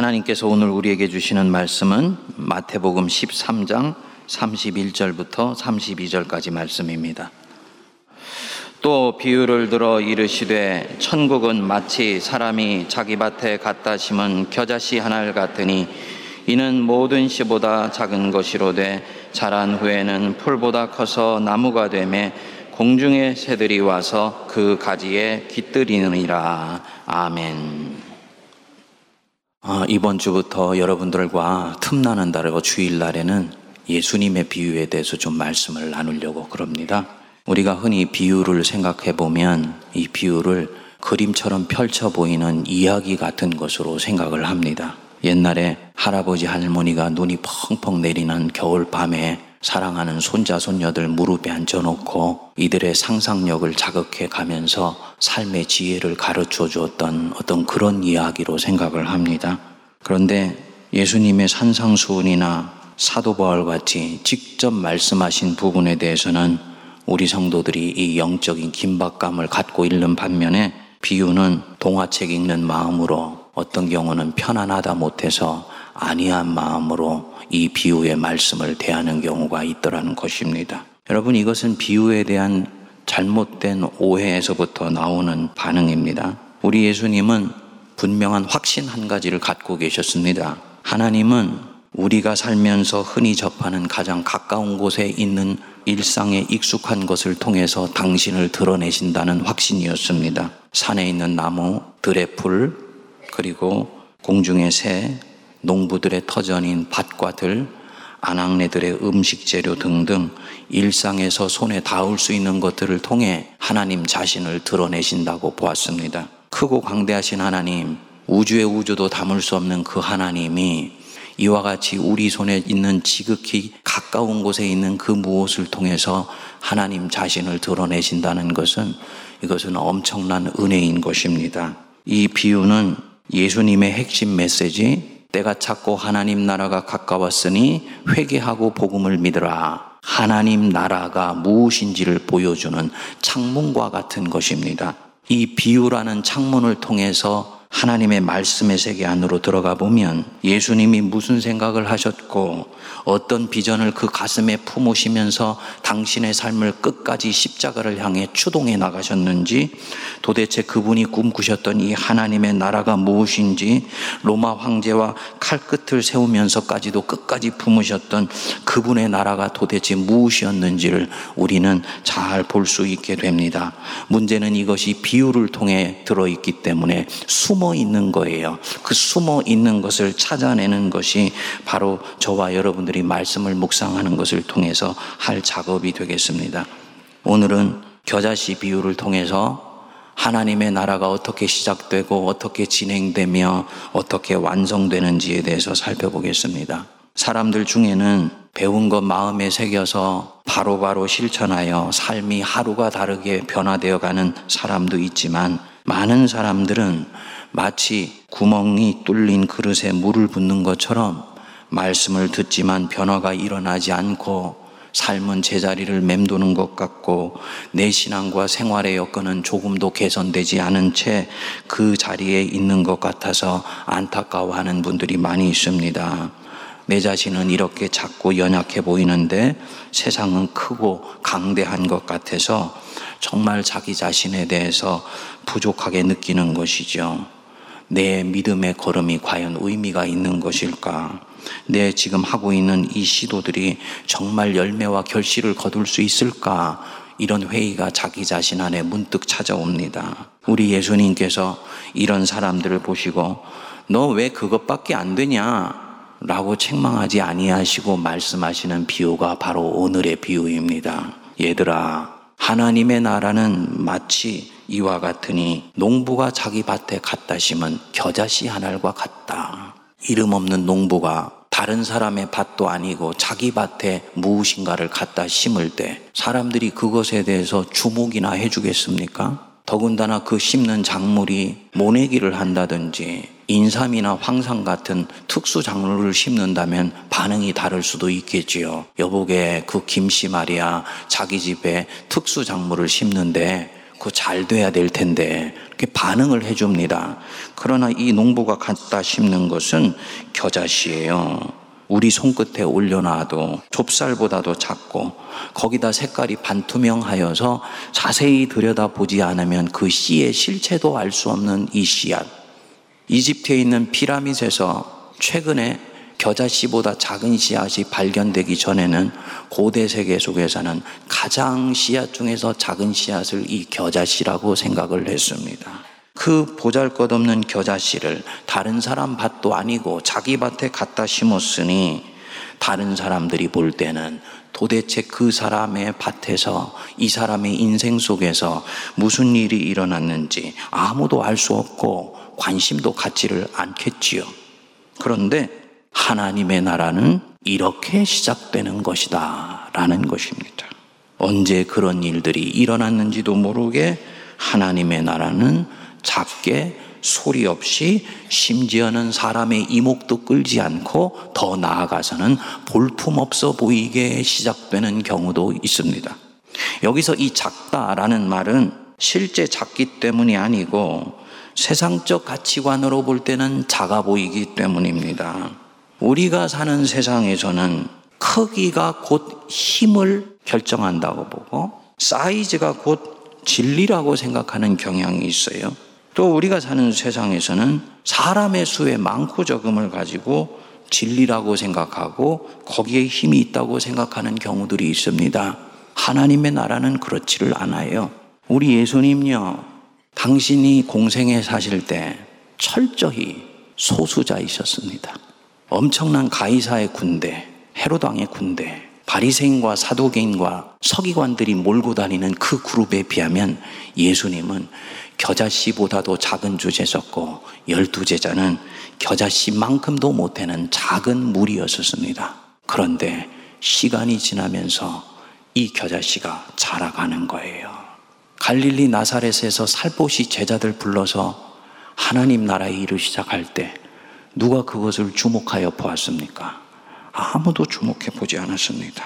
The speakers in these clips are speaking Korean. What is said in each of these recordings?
하나님께서 오늘 우리에게 주시는 말씀은 마태복음 13장 31절부터 32절까지 말씀입니다. 또 비유를 들어 이르시되 천국은 마치 사람이 자기 밭에 갖다 심은 겨자씨 하나를 같으니 이는 모든 씨보다 작은 것이로되 자란 후에는 풀보다 커서 나무가 되매 공중의 새들이 와서 그 가지에 깃들이느니라 아멘. 아, 이번 주부터 여러분들과 틈나는 달하고 주일날에는 예수님의 비유에 대해서 좀 말씀을 나누려고 그럽니다. 우리가 흔히 비유를 생각해 보면 이 비유를 그림처럼 펼쳐 보이는 이야기 같은 것으로 생각을 합니다. 옛날에 할아버지 할머니가 눈이 펑펑 내리는 겨울 밤에 사랑하는 손자 손녀들 무릎에 앉혀놓고 이들의 상상력을 자극해 가면서 삶의 지혜를 가르쳐 주었던 어떤 그런 이야기로 생각을 합니다. 그런데 예수님의 산상수훈이나 사도 바울 같이 직접 말씀하신 부분에 대해서는 우리 성도들이 이 영적인 긴박감을 갖고 있는 반면에 비유는 동화책 읽는 마음으로 어떤 경우는 편안하다 못해서 아니한 마음으로 이 비유의 말씀을 대하는 경우가 있더라는 것입니다. 여러분 이것은 비유에 대한 잘못된 오해에서부터 나오는 반응입니다. 우리 예수님은 분명한 확신 한 가지를 갖고 계셨습니다. 하나님은 우리가 살면서 흔히 접하는 가장 가까운 곳에 있는 일상에 익숙한 것을 통해서 당신을 드러내신다는 확신이었습니다. 산에 있는 나무, 들의 풀, 그리고 공중의 새, 농부들의 터전인 밭과 들, 아낙네들의 음식 재료 등등 일상에서 손에 닿을 수 있는 것들을 통해 하나님 자신을 드러내신다고 보았습니다. 크고 광대하신 하나님, 우주의 우주도 담을 수 없는 그 하나님이 이와 같이 우리 손에 있는 지극히 가까운 곳에 있는 그 무엇을 통해서 하나님 자신을 드러내신다는 것은 이것은 엄청난 은혜인 것입니다. 이 비유는 예수님의 핵심 메시지 때가 찼고 하나님 나라가 가까웠으니 회개하고 복음을 믿으라. 하나님 나라가 무엇인지를 보여주는 창문과 같은 것입니다. 이 비유라는 창문을 통해서 하나님의 말씀의 세계 안으로 들어가 보면 예수님이 무슨 생각을 하셨고 어떤 비전을 그 가슴에 품으시면서 당신의 삶을 끝까지 십자가를 향해 추동해 나가셨는지 도대체 그분이 꿈꾸셨던 이 하나님의 나라가 무엇인지 로마 황제와 칼끝을 세우면서까지도 끝까지 품으셨던 그분의 나라가 도대체 무엇이었는지를 우리는 잘 볼 수 있게 됩니다. 문제는 이것이 비유를 통해 들어있기 때문에 숨어 있는 거예요. 그 숨어 있는 것을 찾아내는 것이 바로 저와 여러분들이 말씀을 묵상하는 것을 통해서 할 작업이 되겠습니다. 오늘은 겨자씨 비유를 통해서 하나님의 나라가 어떻게 시작되고 어떻게 진행되며 어떻게 완성되는지에 대해서 살펴보겠습니다. 사람들 중에는 배운 것 마음에 새겨서 바로바로 바로 실천하여 삶이 하루가 다르게 변화되어 가는 사람도 있지만 많은 사람들은 마치 구멍이 뚫린 그릇에 물을 붓는 것처럼 말씀을 듣지만 변화가 일어나지 않고 삶은 제자리를 맴도는 것 같고 내 신앙과 생활의 여건은 조금도 개선되지 않은 채 그 자리에 있는 것 같아서 안타까워하는 분들이 많이 있습니다. 내 자신은 이렇게 작고 연약해 보이는데 세상은 크고 강대한 것 같아서 정말 자기 자신에 대해서 부족하게 느끼는 것이죠. 내 믿음의 걸음이 과연 의미가 있는 것일까? 내 지금 하고 있는 이 시도들이 정말 열매와 결실을 거둘 수 있을까? 이런 회의가 자기 자신 안에 문득 찾아옵니다. 우리 예수님께서 이런 사람들을 보시고 너 왜 그것밖에 안 되냐? 라고 책망하지 아니하시고 말씀하시는 비유가 바로 오늘의 비유입니다. 얘들아, 하나님의 나라는 마치 이와 같으니 농부가 자기 밭에 갖다 심은 겨자씨 하나과 같다. 이름 없는 농부가 다른 사람의 밭도 아니고 자기 밭에 무엇인가를 갖다 심을 때 사람들이 그것에 대해서 주목이나 해주겠습니까? 더군다나 그 심는 작물이 모내기를 한다든지 인삼이나 황상 같은 특수 작물을 심는다면 반응이 다를 수도 있겠지요. 여보게 그 김씨 말이야 자기 집에 특수 작물을 심는데 그 잘 돼야 될 텐데 반응을 해줍니다. 그러나 이 농부가 갖다 심는 것은 겨자씨예요. 우리 손끝에 올려놔도 좁쌀보다도 작고 거기다 색깔이 반투명하여서 자세히 들여다보지 않으면 그 씨의 실체도 알 수 없는 이 씨앗. 이집트에 있는 피라밋에서 최근에 겨자씨보다 작은 씨앗이 발견되기 전에는 고대 세계 속에서는 가장 씨앗 중에서 작은 씨앗을 이 겨자씨라고 생각을 했습니다. 그 보잘 것 없는 겨자씨를 다른 사람 밭도 아니고 자기 밭에 갖다 심었으니 다른 사람들이 볼 때는 도대체 그 사람의 밭에서 이 사람의 인생 속에서 무슨 일이 일어났는지 아무도 알 수 없고 관심도 갖지를 않겠지요. 그런데 하나님의 나라는 이렇게 시작되는 것이다. 라는 것입니다. 언제 그런 일들이 일어났는지도 모르게 하나님의 나라는 작게 소리 없이 심지어는 사람의 이목도 끌지 않고 더 나아가서는 볼품 없어 보이게 시작되는 경우도 있습니다. 여기서 이 작다라는 말은 실제 작기 때문이 아니고 세상적 가치관으로 볼 때는 작아 보이기 때문입니다. 우리가 사는 세상에서는 크기가 곧 힘을 결정한다고 보고 사이즈가 곧 진리라고 생각하는 경향이 있어요. 또 우리가 사는 세상에서는 사람의 수의 많고 적음을 가지고 진리라고 생각하고 거기에 힘이 있다고 생각하는 경우들이 있습니다. 하나님의 나라는 그렇지를 않아요. 우리 예수님요, 당신이 공생에 사실 때 철저히 소수자이셨습니다. 엄청난 가이사의 군대, 헤로당의 군대, 바리새인과 사도개인과 서기관들이 몰고 다니는 그 그룹에 비하면 예수님은 겨자씨보다도 작은 주제였고 열두 제자는 겨자씨만큼도 못되는 작은 무리였었습니다. 그런데 시간이 지나면서 이 겨자씨가 자라가는 거예요. 갈릴리 나사렛에서 살포시 제자들 불러서 하나님 나라의 일을 시작할 때 누가 그것을 주목하여 보았습니까? 아무도 주목해 보지 않았습니다.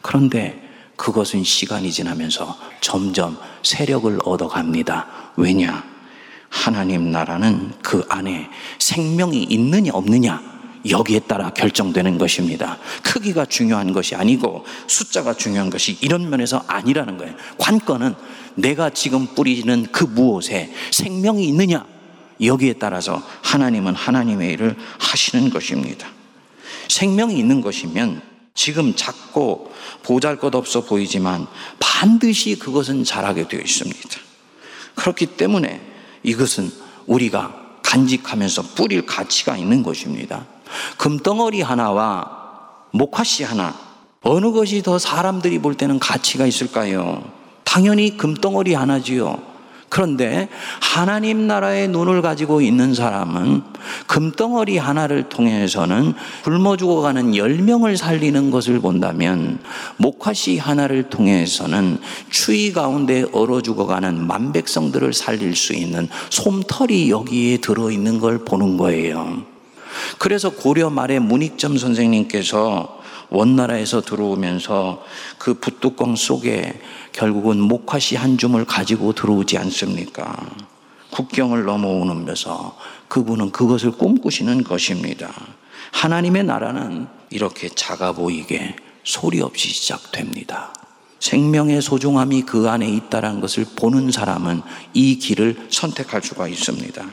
그런데 그것은 시간이 지나면서 점점 세력을 얻어갑니다. 왜냐? 하나님 나라는 그 안에 생명이 있느냐 없느냐 여기에 따라 결정되는 것입니다. 크기가 중요한 것이 아니고 숫자가 중요한 것이 이런 면에서 아니라는 거예요. 관건은 내가 지금 뿌리는 그 무엇에 생명이 있느냐 여기에 따라서 하나님은 하나님의 일을 하시는 것입니다. 생명이 있는 것이면 지금 작고 보잘 것 없어 보이지만 반드시 그것은 자라게 되어 있습니다. 그렇기 때문에 이것은 우리가 간직하면서 뿌릴 가치가 있는 것입니다. 금덩어리 하나와 목화씨 하나, 어느 것이 더 사람들이 볼 때는 가치가 있을까요? 당연히 금덩어리 하나지요. 그런데 하나님 나라의 눈을 가지고 있는 사람은 금덩어리 하나를 통해서는 굶어 죽어가는 열명을 살리는 것을 본다면 목화씨 하나를 통해서는 추위 가운데 얼어 죽어가는 만백성들을 살릴 수 있는 솜털이 여기에 들어있는 걸 보는 거예요. 그래서 고려 말에 문익점 선생님께서 원나라에서 들어오면서 그 붓뚜껑 속에 결국은 목화씨 한 줌을 가지고 들어오지 않습니까? 국경을 넘어오면서 그분은 그것을 꿈꾸시는 것입니다. 하나님의 나라는 이렇게 작아 보이게 소리 없이 시작됩니다. 생명의 소중함이 그 안에 있다는 것을 보는 사람은 이 길을 선택할 수가 있습니다.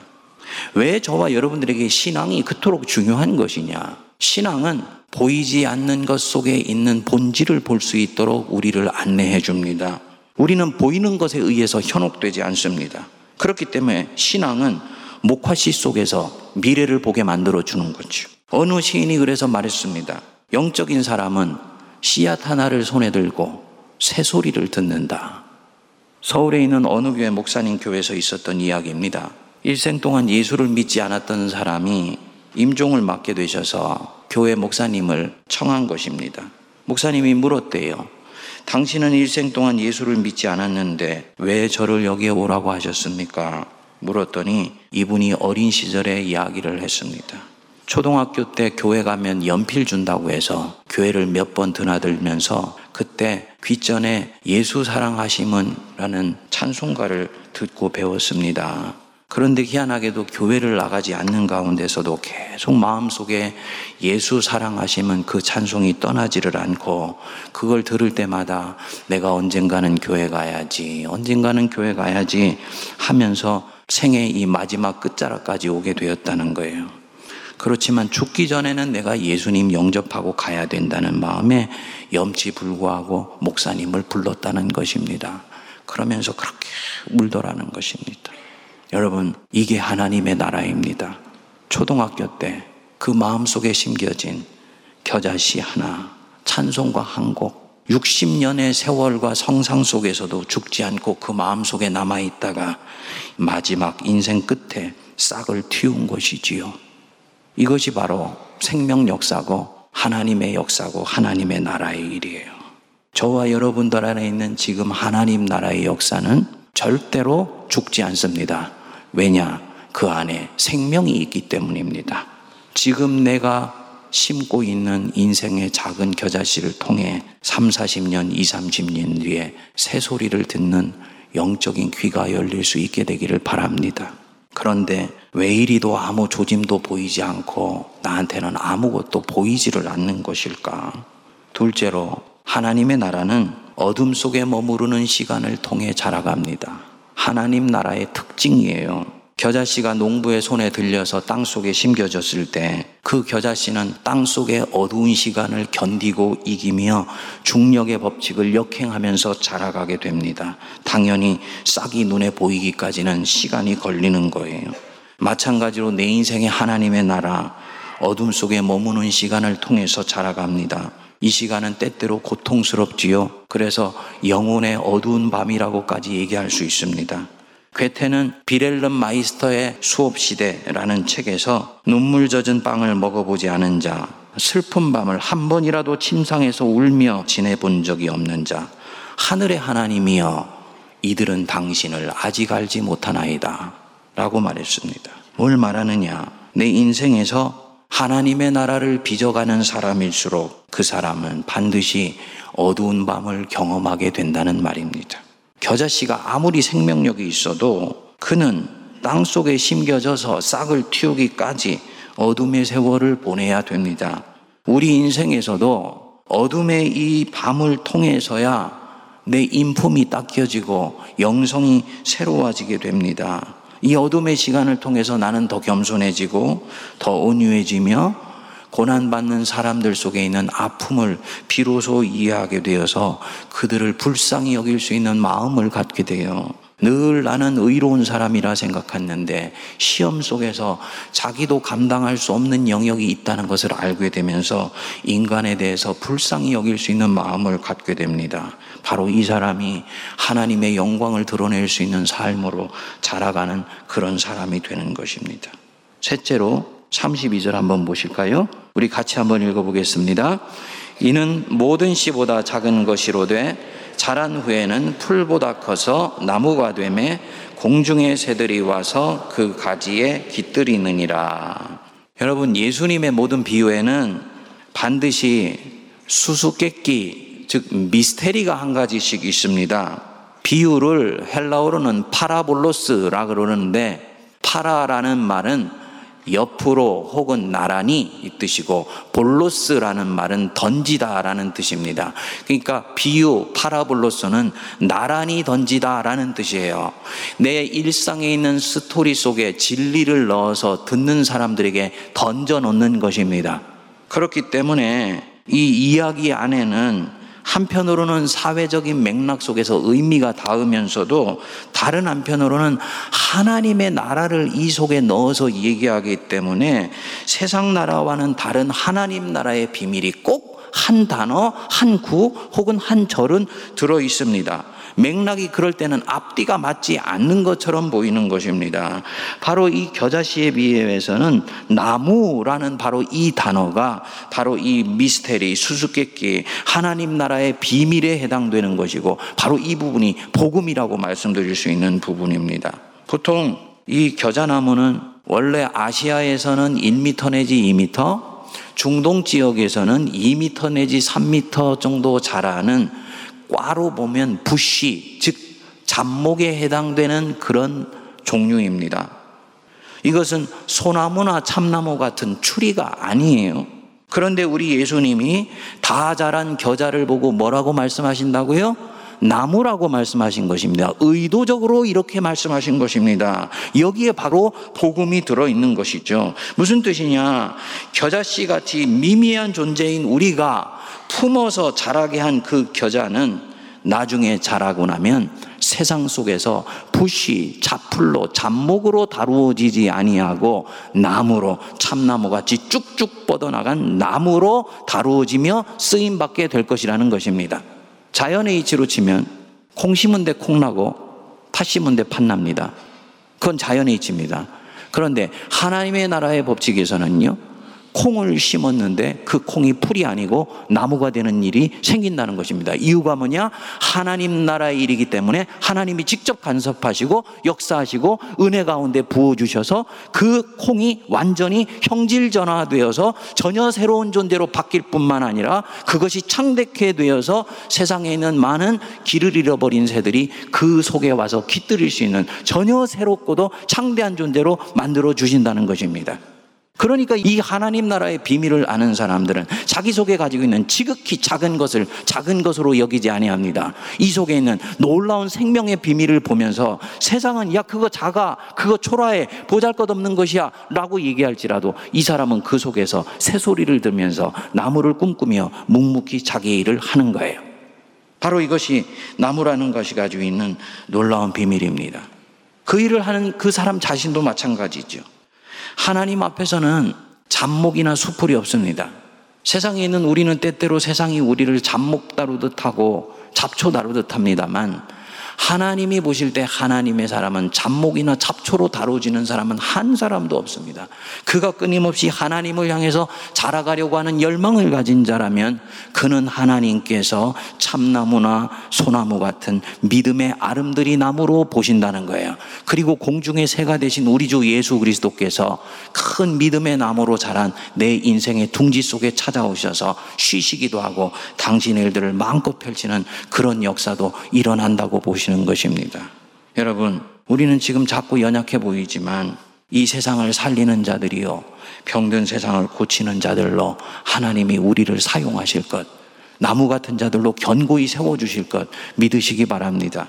왜 저와 여러분들에게 신앙이 그토록 중요한 것이냐? 신앙은 보이지 않는 것 속에 있는 본질을 볼 수 있도록 우리를 안내해 줍니다. 우리는 보이는 것에 의해서 현혹되지 않습니다. 그렇기 때문에 신앙은 목화씨 속에서 미래를 보게 만들어 주는 거죠. 어느 시인이 그래서 말했습니다. 영적인 사람은 씨앗 하나를 손에 들고 새소리를 듣는다. 서울에 있는 어느 교회 목사님 교회에서 있었던 이야기입니다. 일생 동안 예수를 믿지 않았던 사람이 임종을 맡게 되셔서 교회 목사님을 청한 것입니다. 목사님이 물었대요. 당신은 일생 동안 예수를 믿지 않았는데 왜 저를 여기에 오라고 하셨습니까? 물었더니 이분이 어린 시절의 이야기를 했습니다. 초등학교 때 교회 가면 연필 준다고 해서 교회를 몇 번 드나들면서 그때 귀전에 예수 사랑하심은 라는 찬송가를 듣고 배웠습니다. 그런데 희한하게도 교회를 나가지 않는 가운데서도 계속 마음속에 예수 사랑하심은 그 찬송이 떠나지를 않고 그걸 들을 때마다 내가 언젠가는 교회 가야지, 언젠가는 교회 가야지 하면서 생애 이 마지막 끝자락까지 오게 되었다는 거예요. 그렇지만 죽기 전에는 내가 예수님 영접하고 가야 된다는 마음에 염치 불구하고 목사님을 불렀다는 것입니다. 그러면서 그렇게 울더라는 것입니다. 여러분, 이게 하나님의 나라입니다. 초등학교 때 그 마음속에 심겨진 겨자씨 하나, 찬송과 한 곡, 60년의 세월과 성상 속에서도 죽지 않고 그 마음속에 남아 있다가 마지막 인생 끝에 싹을 틔운 것이지요. 이것이 바로 생명 역사고 하나님의 역사고 하나님의 나라의 일이에요. 저와 여러분들 안에 있는 지금 하나님 나라의 역사는 절대로 죽지 않습니다. 왜냐? 그 안에 생명이 있기 때문입니다. 지금 내가 심고 있는 인생의 작은 겨자씨를 통해 3, 40년, 2, 30년 뒤에 새 소리를 듣는 영적인 귀가 열릴 수 있게 되기를 바랍니다. 그런데 왜 이리도 아무 조짐도 보이지 않고 나한테는 아무것도 보이지를 않는 것일까? 둘째로 하나님의 나라는 어둠 속에 머무르는 시간을 통해 자라갑니다. 하나님 나라의 특징이에요. 겨자씨가 농부의 손에 들려서 땅 속에 심겨졌을 때 그 겨자씨는 땅 속의 어두운 시간을 견디고 이기며 중력의 법칙을 역행하면서 자라가게 됩니다. 당연히 싹이 눈에 보이기까지는 시간이 걸리는 거예요. 마찬가지로 내 인생의 하나님의 나라, 어둠 속에 머무는 시간을 통해서 자라갑니다. 이 시간은 때때로 고통스럽지요. 그래서 영혼의 어두운 밤이라고까지 얘기할 수 있습니다. 괴테는 빌헬름 마이스터의 수업시대라는 책에서 눈물 젖은 빵을 먹어보지 않은 자, 슬픈 밤을 한 번이라도 침상에서 울며 지내본 적이 없는 자, 하늘의 하나님이여, 이들은 당신을 아직 알지 못하나이다. 라고 말했습니다. 뭘 말하느냐? 내 인생에서 하나님의 나라를 빚어가는 사람일수록 그 사람은 반드시 어두운 밤을 경험하게 된다는 말입니다. 겨자씨가 아무리 생명력이 있어도 그는 땅 속에 심겨져서 싹을 틔우기까지 어둠의 세월을 보내야 됩니다. 우리 인생에서도 어둠의 이 밤을 통해서야 내 인품이 닦여지고 영성이 새로워지게 됩니다. 이 어둠의 시간을 통해서 나는 더 겸손해지고 더 온유해지며 고난받는 사람들 속에 있는 아픔을 비로소 이해하게 되어서 그들을 불쌍히 여길 수 있는 마음을 갖게 돼요. 늘 나는 의로운 사람이라 생각했는데 시험 속에서 자기도 감당할 수 없는 영역이 있다는 것을 알게 되면서 인간에 대해서 불쌍히 여길 수 있는 마음을 갖게 됩니다. 바로 이 사람이 하나님의 영광을 드러낼 수 있는 삶으로 자라가는 그런 사람이 되는 것입니다. 셋째로 32절 한번 보실까요? 우리 같이 한번 읽어보겠습니다. 이는 모든 씨보다 작은 것이로되 자란 후에는 풀보다 커서 나무가 되매 공중의 새들이 와서 그 가지에 깃들이느니라. 여러분 예수님의 모든 비유에는 반드시 수수께끼 즉 미스테리가 한 가지씩 있습니다. 비유를 헬라어로는 파라볼로스라 그러는데 파라라는 말은 옆으로 혹은 나란히 이 뜻이고 볼로스라는 말은 던지다라는 뜻입니다. 그러니까 비유 파라볼로스는 나란히 던지다라는 뜻이에요. 내 일상에 있는 스토리 속에 진리를 넣어서 듣는 사람들에게 던져 놓는 것입니다. 그렇기 때문에 이 이야기 안에는 한편으로는 사회적인 맥락 속에서 의미가 닿으면서도 다른 한편으로는 하나님의 나라를 이 속에 넣어서 얘기하기 때문에 세상 나라와는 다른 하나님 나라의 비밀이 꼭 한 단어, 한 구, 혹은 한 절은 들어 있습니다. 맥락이 그럴 때는 앞뒤가 맞지 않는 것처럼 보이는 것입니다. 바로 이 겨자씨에 비해서는 나무라는 바로 이 단어가 바로 이 미스테리, 수수께끼, 하나님 나라의 비밀에 해당되는 것이고 바로 이 부분이 복음이라고 말씀드릴 수 있는 부분입니다. 보통 이 겨자나무는 원래 아시아에서는 1m 내지 2m, 중동 지역에서는 2m 내지 3m 정도 자라는 꽈로 보면 부시, 즉 잡목에 해당되는 그런 종류입니다. 이것은 소나무나 참나무 같은 추리가 아니에요. 그런데 우리 예수님이 다 자란 겨자를 보고 뭐라고 말씀하신다고요? 나무라고 말씀하신 것입니다. 의도적으로 이렇게 말씀하신 것입니다. 여기에 바로 복음이 들어있는 것이죠. 무슨 뜻이냐? 겨자씨 같이 미미한 존재인 우리가 품어서 자라게 한 그 겨자는 나중에 자라고 나면 세상 속에서 부시, 자풀로, 잡목으로 다루어지지 아니하고 나무로 참나무 같이 쭉쭉 뻗어나간 나무로 다루어지며 쓰임 받게 될 것이라는 것입니다. 자연의 이치로 치면 콩 심은 데 콩 나고 팥 심은 데 팥 납니다. 그건 자연의 이치입니다. 그런데 하나님의 나라의 법칙에서는요. 콩을 심었는데 그 콩이 풀이 아니고 나무가 되는 일이 생긴다는 것입니다. 이유가 뭐냐? 하나님 나라의 일이기 때문에 하나님이 직접 간섭하시고 역사하시고 은혜 가운데 부어주셔서 그 콩이 완전히 형질 전화되어서 전혀 새로운 존재로 바뀔 뿐만 아니라 그것이 창대케 되어서 세상에 있는 많은 길을 잃어버린 새들이 그 속에 와서 깃들일 수 있는 전혀 새롭고도 창대한 존재로 만들어 주신다는 것입니다. 그러니까 이 하나님 나라의 비밀을 아는 사람들은 자기 속에 가지고 있는 지극히 작은 것을 작은 것으로 여기지 아니합니다. 이 속에 있는 놀라운 생명의 비밀을 보면서 세상은 야 그거 작아 그거 초라해 보잘것없는 것이야 라고 얘기할지라도 이 사람은 그 속에서 새 소리를 들면서 나무를 꿈꾸며 묵묵히 자기 일을 하는 거예요. 바로 이것이 나무라는 것이 가지고 있는 놀라운 비밀입니다. 그 일을 하는 그 사람 자신도 마찬가지죠. 하나님 앞에서는 잡목이나 수풀이 없습니다. 세상에 있는 우리는 때때로 세상이 우리를 잡목 다루듯 하고 잡초 다루듯 합니다만 하나님이 보실 때 하나님의 사람은 잡목이나 잡초로 다뤄지는 사람은 한 사람도 없습니다. 그가 끊임없이 하나님을 향해서 자라가려고 하는 열망을 가진 자라면 그는 하나님께서 참나무나 소나무 같은 믿음의 아름드리 나무로 보신다는 거예요. 그리고 공중의 새가 되신 우리 주 예수 그리스도께서 큰 믿음의 나무로 자란 내 인생의 둥지 속에 찾아오셔서 쉬시기도 하고 당신의 일들을 마음껏 펼치는 그런 역사도 일어난다고 보시 주시는 것입니다. 여러분, 우리는 지금 자꾸 연약해 보이지만 이 세상을 살리는 자들이요. 병든 세상을 고치는 자들로 하나님이 우리를 사용하실 것, 나무 같은 자들로 견고히 세워주실 것 믿으시기 바랍니다.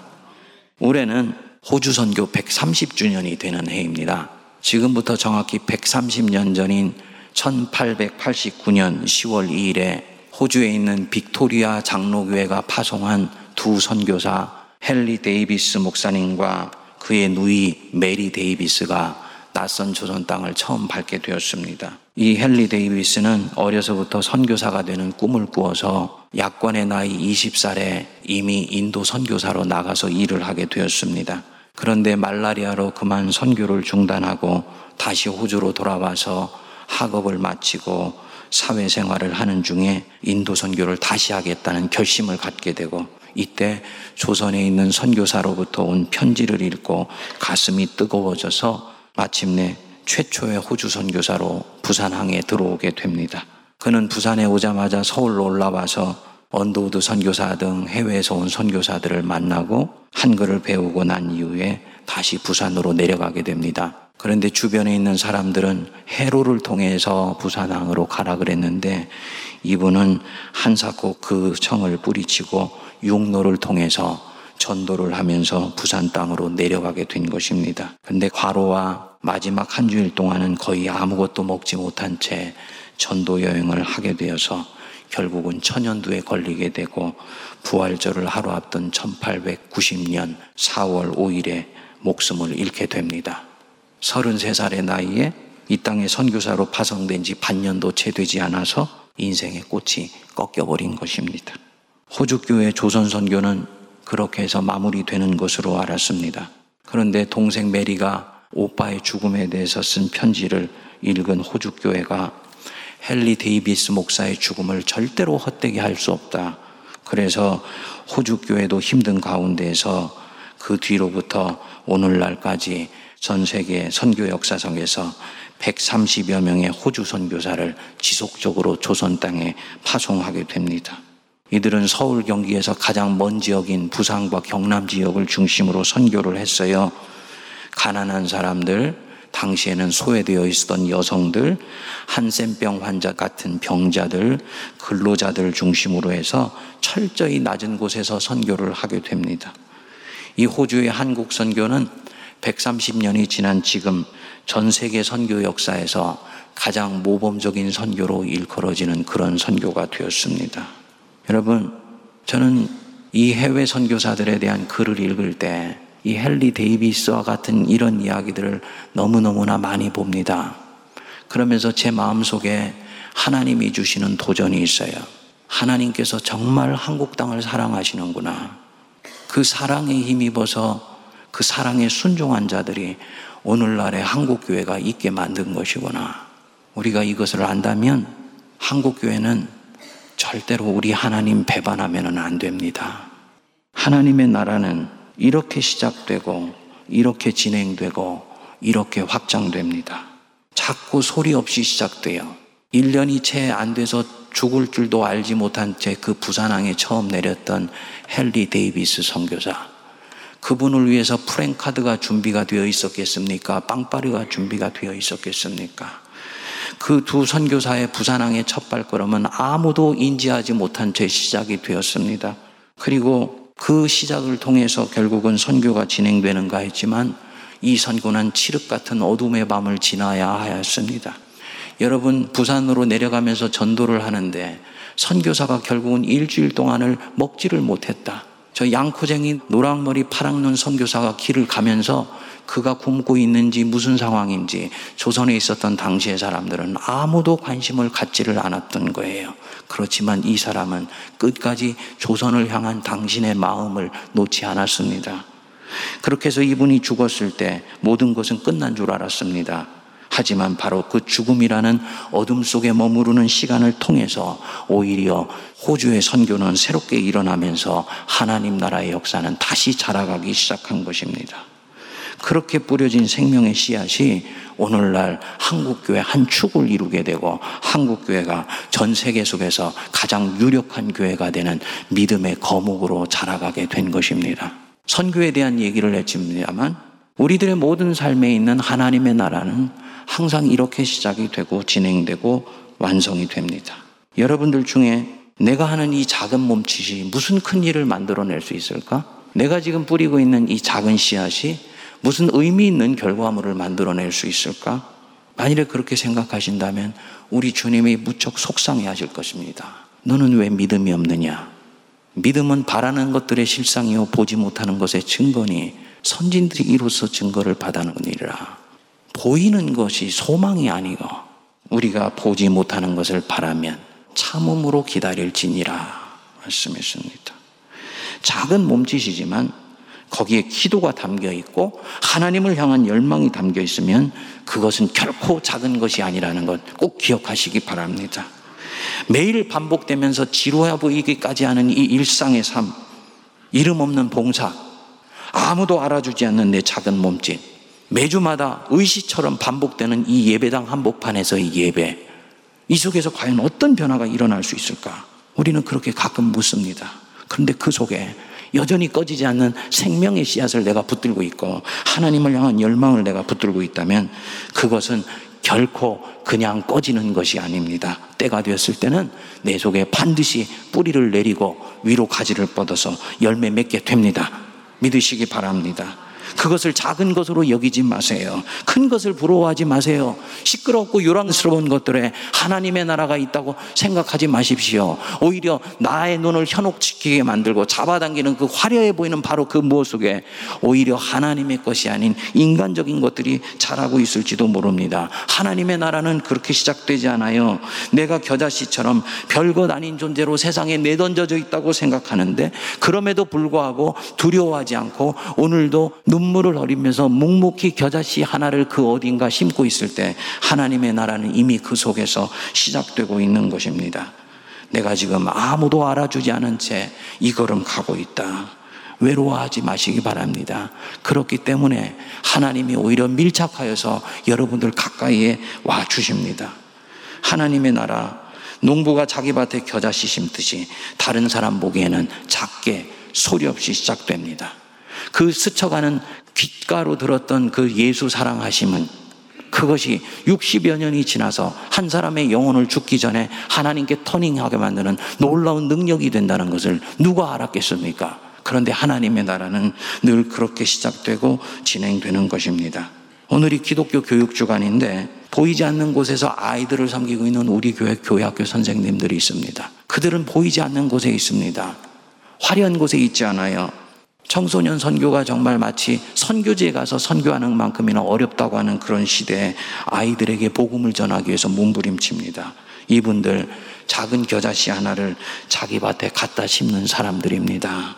올해는 호주 선교 130주년이 되는 해입니다. 지금부터 정확히 130년 전인 1889년 10월 2일에 호주에 있는 빅토리아 장로교회가 파송한 두 선교사 헨리 데이비스 목사님과 그의 누이 메리 데이비스가 낯선 조선 땅을 처음 밟게 되었습니다. 이 헨리 데이비스는 어려서부터 선교사가 되는 꿈을 꾸어서 약관의 나이 20살에 이미 인도 선교사로 나가서 일을 하게 되었습니다. 그런데 말라리아로 그만 선교를 중단하고 다시 호주로 돌아와서 학업을 마치고 사회생활을 하는 중에 인도 선교를 다시 하겠다는 결심을 갖게 되고 이때 조선에 있는 선교사로부터 온 편지를 읽고 가슴이 뜨거워져서 마침내 최초의 호주 선교사로 부산항에 들어오게 됩니다. 그는 부산에 오자마자 서울로 올라와서 언더우드 선교사 등 해외에서 온 선교사들을 만나고 한글을 배우고 난 이후에 다시 부산으로 내려가게 됩니다. 그런데 주변에 있는 사람들은 해로를 통해서 부산항으로 가라 그랬는데 이분은 한사코 그 청을 뿌리치고 육로를 통해서 전도를 하면서 부산 땅으로 내려가게 된 것입니다. 근데 과로와 마지막 한 주일 동안은 거의 아무것도 먹지 못한 채 전도 여행을 하게 되어서 결국은 천연두에 걸리게 되고 부활절을 하루 앞둔 1890년 4월 5일에 목숨을 잃게 됩니다. 33살의 나이에 이 땅에 선교사로 파송된 지 반년도 채 되지 않아서 인생의 꽃이 꺾여버린 것입니다. 호주교회 조선 선교는 그렇게 해서 마무리되는 것으로 알았습니다. 그런데 동생 메리가 오빠의 죽음에 대해서 쓴 편지를 읽은 호주교회가 헨리 데이비스 목사의 죽음을 절대로 헛되게 할 수 없다. 그래서 호주교회도 힘든 가운데에서 그 뒤로부터 오늘날까지 전 세계 선교 역사상에서 130여 명의 호주 선교사를 지속적으로 조선 땅에 파송하게 됩니다. 이들은 서울 경기에서 가장 먼 지역인 부산과 경남 지역을 중심으로 선교를 했어요. 가난한 사람들, 당시에는 소외되어 있었던 여성들, 한센병 환자 같은 병자들, 근로자들 중심으로 해서 철저히 낮은 곳에서 선교를 하게 됩니다. 이 호주의 한국 선교는 130년이 지난 지금 전 세계 선교 역사에서 가장 모범적인 선교로 일컬어지는 그런 선교가 되었습니다. 여러분, 저는 이 해외 선교사들에 대한 글을 읽을 때 이 헨리 데이비스와 같은 이런 이야기들을 너무너무나 많이 봅니다. 그러면서 제 마음속에 하나님이 주시는 도전이 있어요. 하나님께서 정말 한국 땅을 사랑하시는구나. 그 사랑에 힘입어서 그 사랑에 순종한 자들이 오늘날의 한국 교회가 있게 만든 것이구나. 우리가 이것을 안다면 한국 교회는 절대로 우리 하나님 배반하면 안 됩니다. 하나님의 나라는 이렇게 시작되고, 이렇게 진행되고, 이렇게 확장됩니다. 자꾸 소리 없이 시작돼요. 1년이 채 안 돼서 죽을 줄도 알지 못한 채 그 부산항에 처음 내렸던 헨리 데이비스 선교사. 그분을 위해서 프랭카드가 준비가 되어 있었겠습니까? 빵빠레가 준비가 되어 있었겠습니까? 그 두 선교사의 부산항의 첫 발걸음은 아무도 인지하지 못한 채 시작이 되었습니다. 그리고 그 시작을 통해서 결국은 선교가 진행되는가 했지만 이 선교는 칠흑 같은 어둠의 밤을 지나야 하였습니다. 여러분, 부산으로 내려가면서 전도를 하는데 선교사가 결국은 일주일 동안을 먹지를 못했다. 저 양코쟁이 노랑머리 파랑눈 선교사가 길을 가면서 그가 굶고 있는지 무슨 상황인지 조선에 있었던 당시의 사람들은 아무도 관심을 갖지를 않았던 거예요. 그렇지만 이 사람은 끝까지 조선을 향한 당신의 마음을 놓지 않았습니다. 그렇게 해서 이분이 죽었을 때 모든 것은 끝난 줄 알았습니다. 하지만 바로 그 죽음이라는 어둠 속에 머무르는 시간을 통해서 오히려 호주의 선교는 새롭게 일어나면서 하나님 나라의 역사는 다시 자라가기 시작한 것입니다. 그렇게 뿌려진 생명의 씨앗이 오늘날 한국교회 한 축을 이루게 되고 한국교회가 전 세계 속에서 가장 유력한 교회가 되는 믿음의 거목으로 자라가게 된 것입니다. 선교에 대한 얘기를 했습니다만 우리들의 모든 삶에 있는 하나님의 나라는 항상 이렇게 시작이 되고 진행되고 완성이 됩니다. 여러분들 중에 내가 하는 이 작은 몸짓이 무슨 큰 일을 만들어낼 수 있을까? 내가 지금 뿌리고 있는 이 작은 씨앗이 무슨 의미 있는 결과물을 만들어낼 수 있을까? 만일에 그렇게 생각하신다면 우리 주님이 무척 속상해 하실 것입니다. 너는 왜 믿음이 없느냐? 믿음은 바라는 것들의 실상이요 보지 못하는 것의 증거니 선진들이 이로써 증거를 받아느니라. 보이는 것이 소망이 아니고 우리가 보지 못하는 것을 바라면 참음으로 기다릴지니라 말씀했습니다. 작은 몸짓이지만 거기에 기도가 담겨 있고 하나님을 향한 열망이 담겨 있으면 그것은 결코 작은 것이 아니라는 것 꼭 기억하시기 바랍니다. 매일 반복되면서 지루해 보이기까지 하는 이 일상의 삶, 이름 없는 봉사, 아무도 알아주지 않는 내 작은 몸짓, 매주마다 의시처럼 반복되는 이 예배당 한복판에서의 예배, 이 속에서 과연 어떤 변화가 일어날 수 있을까? 우리는 그렇게 가끔 묻습니다. 그런데 그 속에 여전히 꺼지지 않는 생명의 씨앗을 내가 붙들고 있고 하나님을 향한 열망을 내가 붙들고 있다면 그것은 결코 그냥 꺼지는 것이 아닙니다. 때가 되었을 때는 내 속에 반드시 뿌리를 내리고 위로 가지를 뻗어서 열매 맺게 됩니다. 믿으시기 바랍니다. 그것을 작은 것으로 여기지 마세요. 큰 것을 부러워하지 마세요. 시끄럽고 요란스러운 것들에 하나님의 나라가 있다고 생각하지 마십시오. 오히려 나의 눈을 현혹시키게 만들고 잡아당기는 그 화려해 보이는 바로 그 무엇 속에 오히려 하나님의 것이 아닌 인간적인 것들이 자라고 있을지도 모릅니다. 하나님의 나라는 그렇게 시작되지 않아요. 내가 겨자씨처럼 별것 아닌 존재로 세상에 내던져져 있다고 생각하는데 그럼에도 불구하고 두려워하지 않고 오늘도 눈 물을 흘리면서 묵묵히 겨자씨 하나를 그 어딘가 심고 있을 때 하나님의 나라는 이미 그 속에서 시작되고 있는 것입니다. 내가 지금 아무도 알아주지 않은 채 이 걸음 가고 있다. 외로워하지 마시기 바랍니다. 그렇기 때문에 하나님이 오히려 밀착하여서 여러분들 가까이에 와 주십니다. 하나님의 나라, 농부가 자기 밭에 겨자씨 심듯이 다른 사람 보기에는 작게 소리 없이 시작됩니다. 그 스쳐가는 귓가로 들었던 그 예수 사랑하심은 그것이 60여 년이 지나서 한 사람의 영혼을 죽기 전에 하나님께 터닝하게 만드는 놀라운 능력이 된다는 것을 누가 알았겠습니까? 그런데 하나님의 나라는 늘 그렇게 시작되고 진행되는 것입니다. 오늘이 기독교 교육 주간인데 보이지 않는 곳에서 아이들을 섬기고 있는 우리 교회 교회학교 선생님들이 있습니다. 그들은 보이지 않는 곳에 있습니다. 화려한 곳에 있지 않아요. 청소년 선교가 정말 마치 선교지에 가서 선교하는 만큼이나 어렵다고 하는 그런 시대에 아이들에게 복음을 전하기 위해서 몸부림칩니다. 이분들 작은 겨자씨 하나를 자기 밭에 갖다 심는 사람들입니다.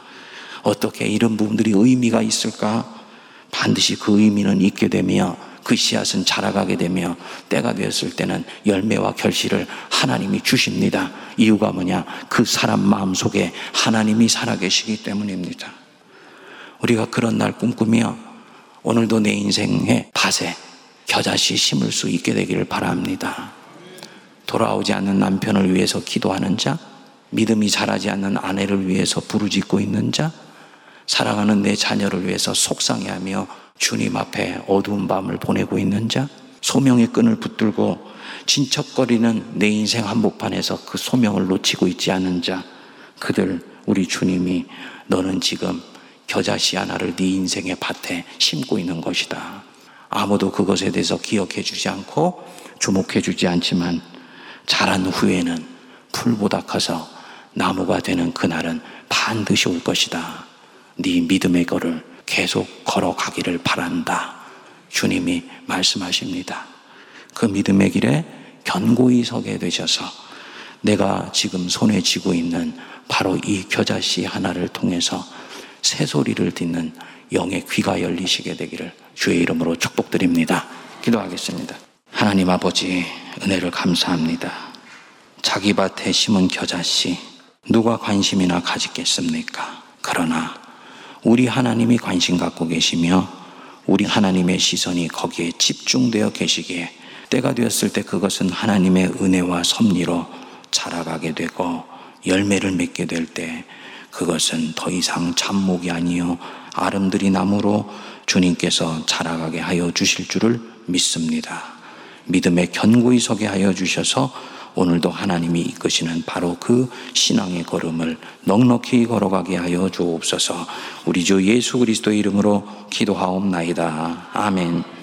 어떻게 이런 부분들이 의미가 있을까? 반드시 그 의미는 있게 되며 그 씨앗은 자라가게 되며 때가 되었을 때는 열매와 결실을 하나님이 주십니다. 이유가 뭐냐? 그 사람 마음 속에 하나님이 살아계시기 때문입니다. 우리가 그런 날 꿈꾸며 오늘도 내 인생의 밭에 겨자씨 심을 수 있게 되기를 바랍니다. 돌아오지 않는 남편을 위해서 기도하는 자, 믿음이 자라지 않는 아내를 위해서 부르짖고 있는 자, 사랑하는 내 자녀를 위해서 속상해하며 주님 앞에 어두운 밤을 보내고 있는 자, 소명의 끈을 붙들고 진척거리는 내 인생 한복판에서 그 소명을 놓치고 있지 않은 자, 그들 우리 주님이 너는 지금 겨자씨 하나를 네 인생의 밭에 심고 있는 것이다. 아무도 그것에 대해서 기억해 주지 않고 주목해 주지 않지만 자란 후에는 풀보다 커서 나무가 되는 그날은 반드시 올 것이다. 네 믿음의 걸을 계속 걸어가기를 바란다. 주님이 말씀하십니다. 그 믿음의 길에 견고히 서게 되셔서 내가 지금 손에 쥐고 있는 바로 이 겨자씨 하나를 통해서 새 소리를 듣는 영의 귀가 열리시게 되기를 주의 이름으로 축복드립니다. 기도하겠습니다. 하나님 아버지 은혜를 감사합니다. 자기 밭에 심은 겨자씨 누가 관심이나 가지겠습니까? 그러나 우리 하나님이 관심 갖고 계시며 우리 하나님의 시선이 거기에 집중되어 계시기에 때가 되었을 때 그것은 하나님의 은혜와 섭리로 자라가게 되고 열매를 맺게 될 때 그것은 더 이상 잡목이 아니요 아름드리 나무로 주님께서 자라가게 하여 주실 줄을 믿습니다. 믿음에 견고히 서게 하여 주셔서 오늘도 하나님이 이끄시는 바로 그 신앙의 걸음을 넉넉히 걸어가게 하여 주옵소서. 우리 주 예수 그리스도의 이름으로 기도하옵나이다. 아멘.